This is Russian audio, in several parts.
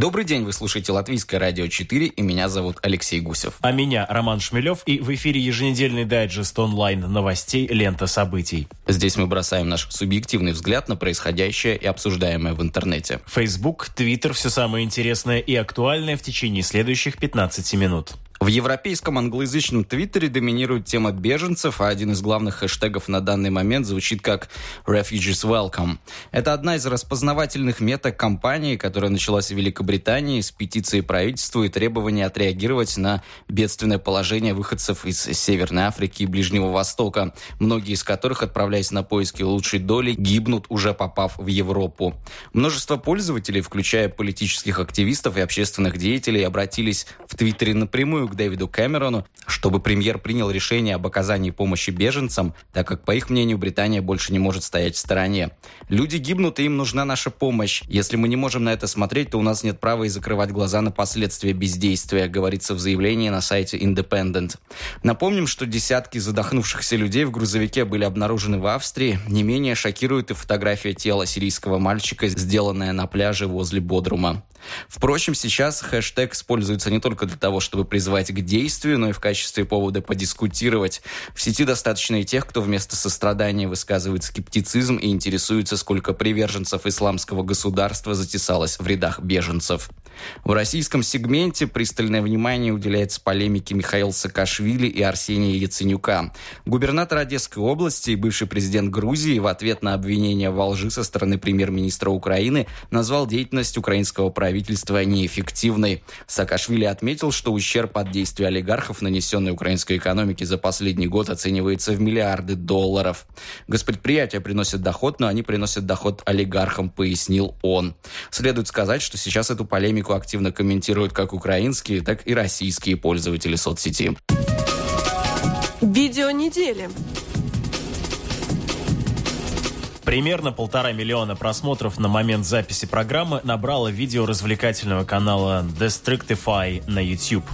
Добрый день, вы слушаете Латвийское радио 4, и меня зовут Алексей Гусев. А меня Роман Шмелев, и в эфире еженедельный дайджест онлайн новостей «Лента событий». Здесь мы бросаем наш субъективный взгляд на происходящее и обсуждаемое в интернете. Facebook, Twitter – все самое интересное и актуальное в течение следующих 15 минут. В европейском англоязычном твиттере доминирует тема беженцев, а один из главных хэштегов на данный момент звучит как «Refugees Welcome». Это одна из распознавательных меток кампании, которая началась в Великобритании с петицией правительству и требований отреагировать на бедственное положение выходцев из Северной Африки и Ближнего Востока, многие из которых, отправляясь на поиски лучшей доли, гибнут, уже попав в Европу. Множество пользователей, включая политических активистов и общественных деятелей, обратились в Твиттере напрямую к Дэвиду Кэмерону, чтобы премьер принял решение об оказании помощи беженцам, так как, по их мнению, Британия больше не может стоять в стороне. Люди гибнут, и им нужна наша помощь. Если мы не можем на это смотреть, то у нас нет права и закрывать глаза на последствия бездействия, говорится в заявлении на сайте Independent. Напомним, что десятки задохнувшихся людей в грузовике были обнаружены в Австрии. Не менее шокирует и фотография тела сирийского мальчика, сделанная на пляже возле Бодрума. Впрочем, сейчас хэштег используется не только для того, чтобы призвать к действию, но и в качестве повода подискутировать. В сети достаточно и тех, кто вместо сострадания высказывает скептицизм и интересуется, сколько приверженцев исламского государства затесалось в рядах беженцев. В российском сегменте пристальное внимание уделяется полемике Михаила Саакашвили и Арсения Яценюка. Губернатор Одесской области и бывший президент Грузии в ответ на обвинения во лжи со стороны премьер-министра Украины назвал деятельность украинского правительства неэффективной. Саакашвили отметил, что ущерб от действий олигархов, нанесенный украинской экономике за последний год, оценивается в миллиарды долларов. Госпредприятия приносят доход, но они приносят доход олигархам, пояснил он. Следует сказать, что сейчас эту полемику активно комментируют как украинские, так и российские пользователи соцсети. Видео недели. Примерно полтора миллиона просмотров на момент записи программы набрало видео развлекательного канала Destructify на YouTube.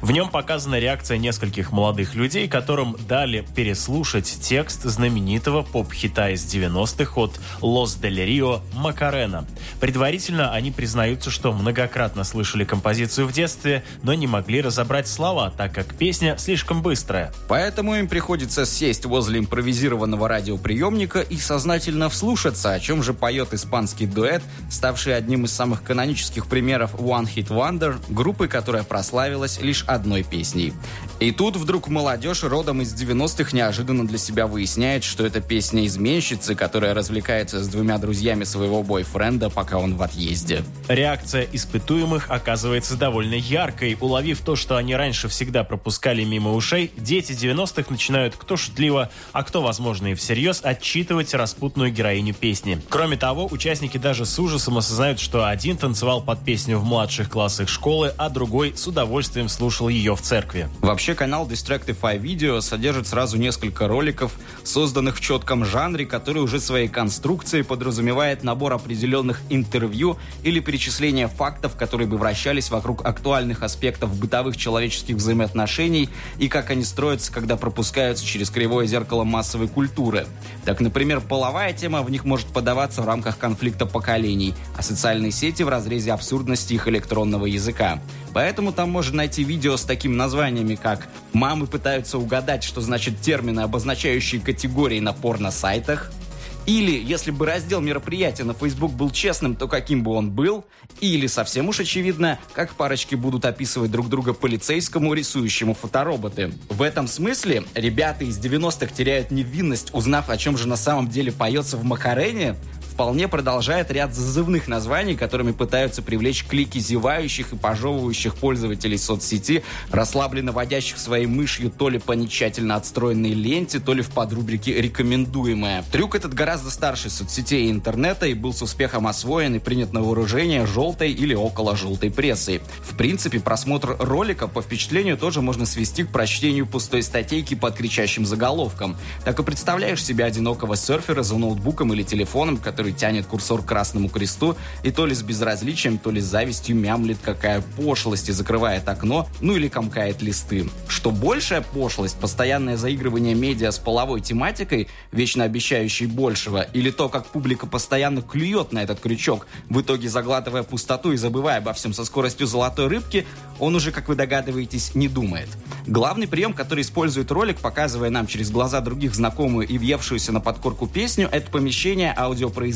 В нем показана реакция нескольких молодых людей, которым дали переслушать текст знаменитого поп-хита из 90-х от Los Del Rio Макарена. Предварительно они признаются, что многократно слышали композицию в детстве, но не могли разобрать слова, так как песня слишком быстрая. Поэтому им приходится сесть возле импровизированного радиоприемника и сознательно невольно вслушаться, о чем же поет испанский дуэт, ставший одним из самых канонических примеров One Hit Wonder, группы, которая прославилась лишь одной песней. И тут вдруг молодежь родом из 90-х неожиданно для себя выясняет, что это песня изменщицы, которая развлекается с двумя друзьями своего бойфренда, пока он в отъезде. Реакция испытуемых оказывается довольно яркой. Уловив то, что они раньше всегда пропускали мимо ушей, дети 90-х начинают кто шутливо, а кто, возможно, и всерьез отчитывать распутную героиню песни. Кроме того, участники даже с ужасом осознают, что один танцевал под песню в младших классах школы, а другой с удовольствием слушал ее в церкви. Вообще канал Distractify Video содержит сразу несколько роликов, созданных в четком жанре, который уже своей конструкцией подразумевает набор определенных интервью или перечисление фактов, которые бы вращались вокруг актуальных аспектов бытовых человеческих взаимоотношений и как они строятся, когда пропускаются через кривое зеркало массовой культуры. Так, например, половая тема в них может подаваться в рамках конфликта поколений, а социальные сети в разрезе абсурдности их электронного языка. Поэтому там можно найти видео с такими названиями, как «Мамы пытаются угадать, что значит термины, обозначающие категории на порно-сайтах», или, если бы раздел мероприятия на Facebook был честным, то каким бы он был? Или, совсем уж очевидно, как парочки будут описывать друг друга полицейскому, рисующему фотороботы. В этом смысле ребята из 90-х теряют невинность, узнав, о чем же на самом деле поется в Макарене, вполне продолжает ряд зазывных названий, которыми пытаются привлечь клики зевающих и пожевывающих пользователей соцсети, расслабленно водящих своей мышью то ли по нетщательно отстроенной ленте, то ли в подрубрике «Рекомендуемое». Трюк этот гораздо старше соцсетей и интернета и был с успехом освоен и принят на вооружение желтой или около желтой прессой. В принципе, просмотр ролика по впечатлению тоже можно свести к прочтению пустой статейки под кричащим заголовком. Так и представляешь себе одинокого серфера за ноутбуком или телефоном, который который тянет курсор к красному кресту и то ли с безразличием, то ли с завистью мямлит, какая пошлость, и закрывает окно, ну или комкает листы. Что большая пошлость, постоянное заигрывание медиа с половой тематикой, вечно обещающей большего, или то, как публика постоянно клюет на этот крючок, в итоге заглатывая пустоту и забывая обо всем со скоростью золотой рыбки, он уже, как вы догадываетесь, не думает. Главный прием, который использует ролик, показывая нам через глаза других знакомую и въевшуюся на подкорку песню, это помещение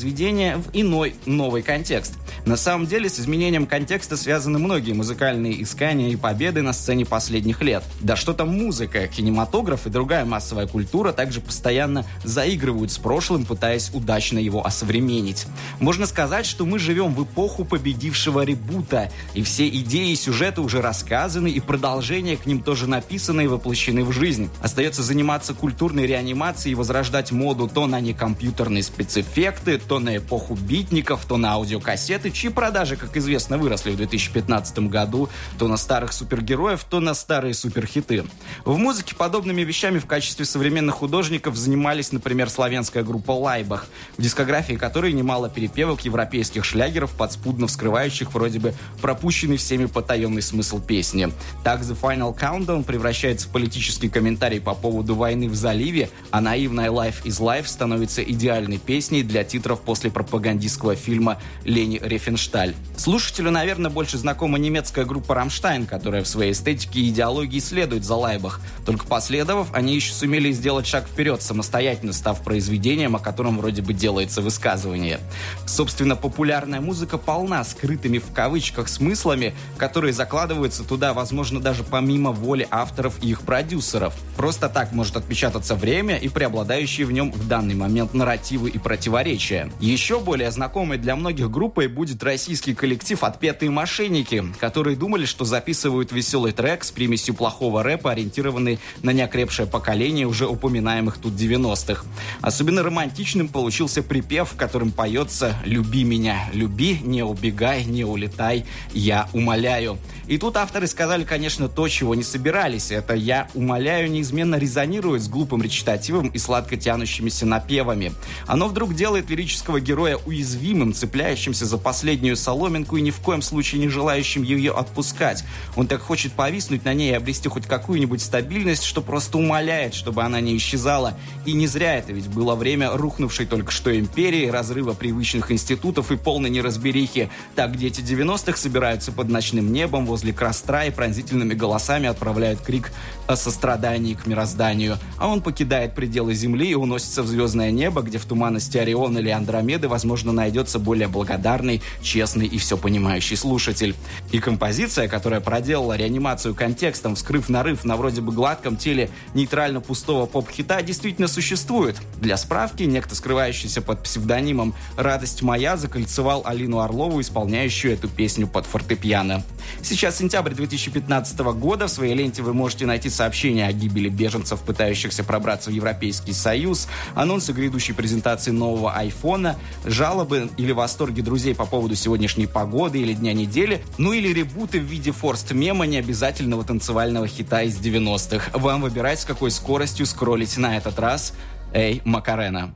аудиопроизведения в иной, новый контекст. На самом деле, с изменением контекста связаны многие музыкальные искания и победы на сцене последних лет. Да что там музыка, кинематограф и другая массовая культура также постоянно заигрывают с прошлым, пытаясь удачно его осовременить. Можно сказать, что мы живем в эпоху победившего ребута, и все идеи и сюжеты уже рассказаны, и продолжения к ним тоже написаны и воплощены в жизнь. Остается заниматься культурной реанимацией и возрождать моду то на некомпьютерные спецэффекты, то на эпоху битников, то на аудиокассеты, чьи продажи, как известно, выросли в 2015 году, то на старых супергероев, то на старые суперхиты. В музыке подобными вещами в качестве современных художников занимались, например, славянская группа Лайбах, в дискографии которой немало перепевок европейских шлягеров, подспудно вскрывающих вроде бы пропущенный всеми потаенный смысл песни. Так The Final Countdown превращается в политический комментарий по поводу войны в заливе, а наивная Life is Life становится идеальной песней для титров после пропагандистского фильма Лени Рефеншталь. Слушателю, наверное, больше знакома немецкая группа «Рамштайн», которая в своей эстетике и идеологии следует за Лайбах. Только последовав, они еще сумели сделать шаг вперед, самостоятельно став произведением, о котором вроде бы делается высказывание. Собственно, популярная музыка полна скрытыми в кавычках смыслами, которые закладываются туда, возможно, даже помимо воли авторов и их продюсеров. Просто так может отпечататься время и преобладающие в нем в данный момент нарративы и противоречия. Еще более знакомой для многих группой будет российский коллектив «Отпетые мошенники», которые думали, что записывают веселый трек с примесью плохого рэпа, ориентированный на неокрепшее поколение уже упоминаемых тут 90-х. Особенно романтичным получился припев, в котором поется «Люби меня, люби, не убегай, не улетай, я умоляю». И тут авторы сказали, конечно, то, чего не собирались. Это «я умоляю» неизменно резонирует с глупым речитативом и сладко тянущимися напевами. Оно вдруг делает лирического героя уязвимым, цепляющимся за последнюю соломинку и ни в коем случае не желающим ее отпускать. Он так хочет повиснуть на ней и обрести хоть какую-нибудь стабильность, что просто умоляет, чтобы она не исчезала. И не зря это ведь было время рухнувшей только что империи, разрыва привычных институтов и полной неразберихи. Так дети 90-х собираются под ночным небом возле костра и пронзительными голосами отправляют крик о сострадании к мирозданию. А он покидает пределы Земли и уносится в звездное небо, где в туманности Ориона или Андромеды, возможно, найдется более благодарный, честный и все понимающий слушатель. И композиция, которая проделала реанимацию контекстом, вскрыв нарыв на вроде бы гладком теле нейтрально пустого поп-хита, действительно существует. Для справки, некто, скрывающийся под псевдонимом «Радость моя» закольцевал Алину Орлову, исполняющую эту песню под фортепиано. Сейчас сентябрь 2015 года. В своей ленте вы можете найти сообщения о гибели беженцев, пытающихся пробраться в Европейский Союз, анонсы грядущей презентации нового айфона, жалобы или восторги друзей по поводу сегодняшней погоды или дня недели, ну или ребуты в виде форст-мема необязательного танцевального хита из 90-х. Вам выбирать, с какой скоростью скроллить на этот раз. Эй, Макарена.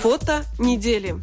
Фото недели.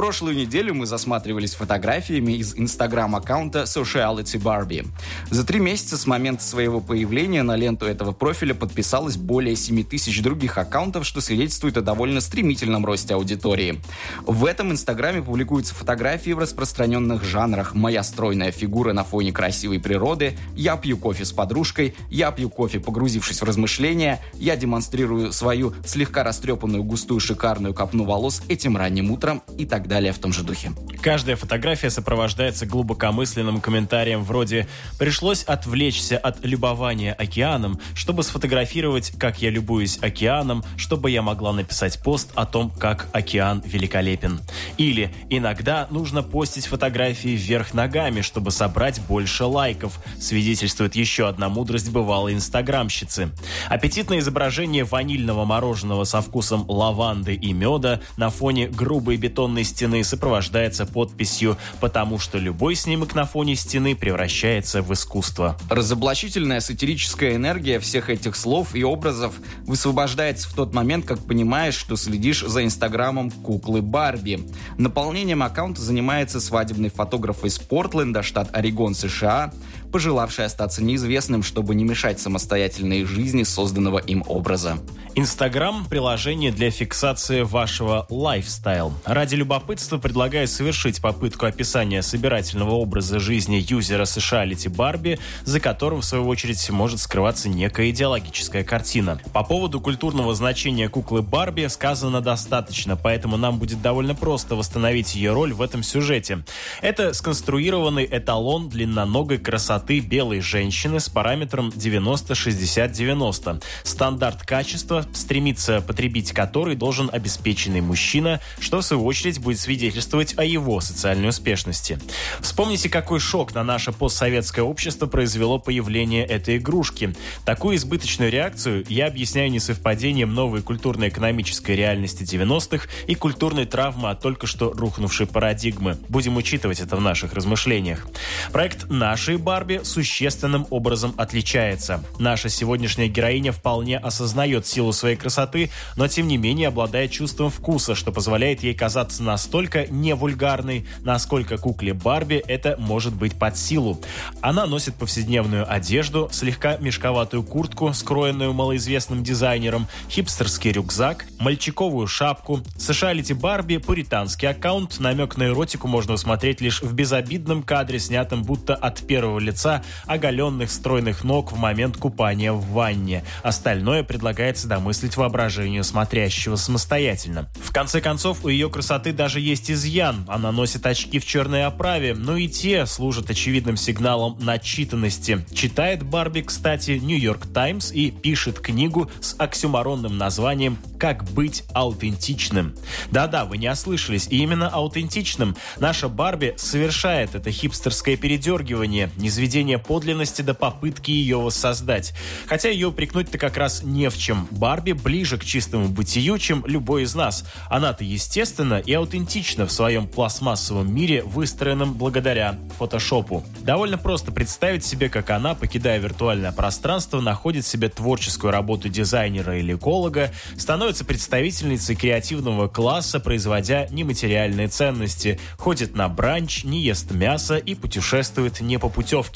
Прошлую неделю мы засматривались фотографиями из инстаграм-аккаунта Sociality Barbie. За три месяца с момента своего появления на ленту этого профиля подписалось более 7 тысяч других аккаунтов, что свидетельствует о довольно стремительном росте аудитории. В этом инстаграме публикуются фотографии в распространенных жанрах «Моя стройная фигура на фоне красивой природы», «Я пью кофе с подружкой», «Я пью кофе, погрузившись в размышления», «Я демонстрирую свою слегка растрепанную густую шикарную копну волос этим ранним утром» и так далее в том же духе. Каждая фотография сопровождается глубокомысленным комментарием вроде «Пришлось отвлечься от любования океаном, чтобы сфотографировать, как я любуюсь океаном, чтобы я могла написать пост о том, как океан великолепен». Или «Иногда нужно постить фотографии вверх ногами, чтобы собрать больше лайков», свидетельствует еще одна мудрость бывалой инстаграмщицы. Аппетитное изображение ванильного мороженого со вкусом лаванды и меда на фоне грубой бетонной стены сопровождается подписью «Потому что любой снимок на фоне стены превращается в искусство». Разоблачительная сатирическая энергия всех этих слов и образов высвобождается в тот момент, как понимаешь, что следишь за инстаграмом куклы Барби. Наполнением аккаунта занимается свадебный фотограф из Портленда, штат Орегон, США, пожелавший остаться неизвестным, чтобы не мешать самостоятельной жизни созданного им образа. Инстаграм – приложение для фиксации вашего лайфстайл. Ради любопытства предлагаю совершить попытку описания собирательного образа жизни юзера Сexuality Барби, за которым, в свою очередь, может скрываться некая идеологическая картина. По поводу культурного значения куклы Барби сказано достаточно, поэтому нам будет довольно просто восстановить ее роль в этом сюжете. Это сконструированный эталон длинноногой красоты белой женщины с параметром 90-60-90. Стандарт качества стремится потребить который должен обеспеченный мужчина, что в свою очередь будет свидетельствовать о его социальной успешности. Вспомните, какой шок на наше постсоветское общество произвело появление этой игрушки. Такую избыточную реакцию я объясняю несовпадением новой культурно-экономической реальности 90-х и культурной травмы от только что рухнувшей парадигмы. Будем учитывать это в наших размышлениях. Проект «Нашей Барби» существенным образом отличается. Наша сегодняшняя героиня вполне осознает силу своей красоты, но тем не менее обладает чувством вкуса, что позволяет ей казаться настолько не вульгарной, насколько кукле Барби это может быть под силу. Она носит повседневную одежду, слегка мешковатую куртку, скроенную малоизвестным дизайнером, хипстерский рюкзак, мальчиковую шапку. Сошалити Барби – пуританский аккаунт, намек на эротику можно усмотреть лишь в безобидном кадре, снятом будто от первого лица, оголенных стройных ног в момент купания в ванне. Остальное предлагается домыслить воображению смотрящего самостоятельно. В конце концов, у ее красоты даже есть изъян. Она носит очки в черной оправе, но и те служат очевидным сигналом начитанности. Читает Барби, кстати, Нью-Йорк Таймс и пишет книгу с оксюморонным названием «Как быть аутентичным». Да-да, вы не ослышались, и именно аутентичным наша Барби совершает это хипстерское передергивание, низведение подлинности до попытки ее воссоздать. Хотя ее упрекнуть-то как раз не в чем. Барби ближе к чистому бытию, чем любой из нас. Она-то естественно и аутентична в своем пластмассовом мире, выстроенном благодаря фотошопу. Довольно просто представить себе, как она, покидая виртуальное пространство, находит себе творческую работу дизайнера или эколога, становится представительницей креативного класса, производя нематериальные ценности, ходит на бранч, не ест мясо и путешествует не по путевке.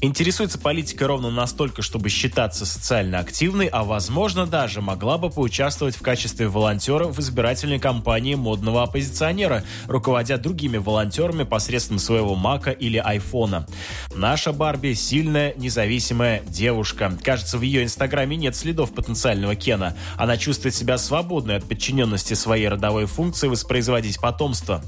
Интересуется политикой ровно настолько, чтобы считаться социально активной, а возможно даже могла бы поучаствовать в качестве волонтера в избирательной кампании модного оппозиционера, руководя другими волонтерами посредством своего Мака или Айфона. Наша Барби сильная, независимая девушка. Кажется, в ее инстаграме нет следов потенциального Кена. Она чувствует себя свободной от подчиненности своей родовой функции воспроизводить потомство.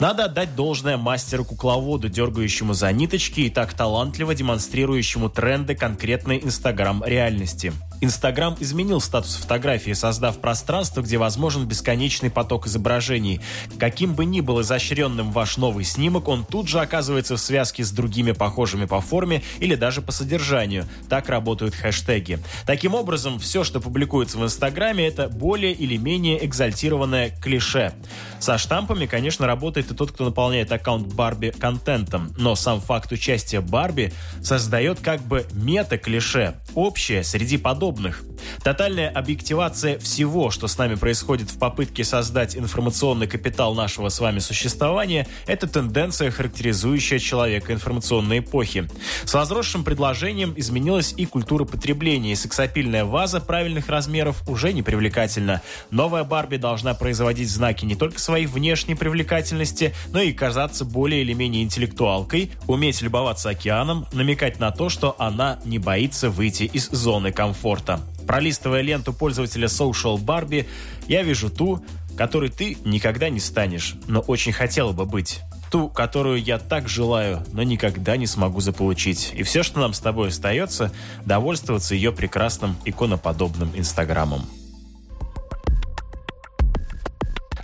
Надо отдать должное мастеру-кукловоду, дергающему за ниточки и так талантливо демонстрирующему тренды конкретной инстаграм-реальности. Инстаграм изменил статус фотографии, создав пространство, где возможен бесконечный поток изображений. Каким бы ни был изощренным ваш новый снимок, он тут же оказывается в связке с другими похожими по форме или даже по содержанию. Так работают хэштеги. Таким образом, все, что публикуется в Инстаграме, это более или менее экзальтированное клише. Со штампами, конечно, работает и тот, кто наполняет аккаунт Барби контентом, но сам факт участия Барби создает как бы мета-клише, общее среди подобных подобных. Тотальная объективация всего, что с нами происходит в попытке создать информационный капитал нашего с вами существования, это тенденция, характеризующая человека информационной эпохи. С возросшим предложением изменилась и культура потребления, и сексапильная ваза правильных размеров уже не привлекательна. Новая Барби должна производить знаки не только своей внешней привлекательности, но и казаться более или менее интеллектуалкой, уметь любоваться океаном, намекать на то, что она не боится выйти из зоны комфорта. Пролистывая ленту пользователя Social Barbie, я вижу ту, которой ты никогда не станешь, но очень хотела бы быть. Ту, которую я так желаю, но никогда не смогу заполучить. И все, что нам с тобой остается, довольствоваться ее прекрасным иконоподобным Инстаграмом.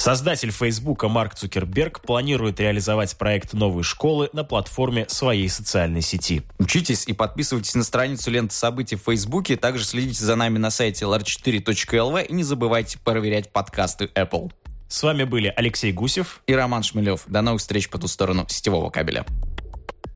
Создатель Фейсбука Марк Цукерберг планирует реализовать проект новой школы на платформе своей социальной сети. Учитесь и подписывайтесь на страницу ленты событий в Фейсбуке. Также следите за нами на сайте lr4.lv и не забывайте проверять подкасты Apple. С вами были Алексей Гусев и Роман Шмелев. До новых встреч по ту сторону сетевого кабеля.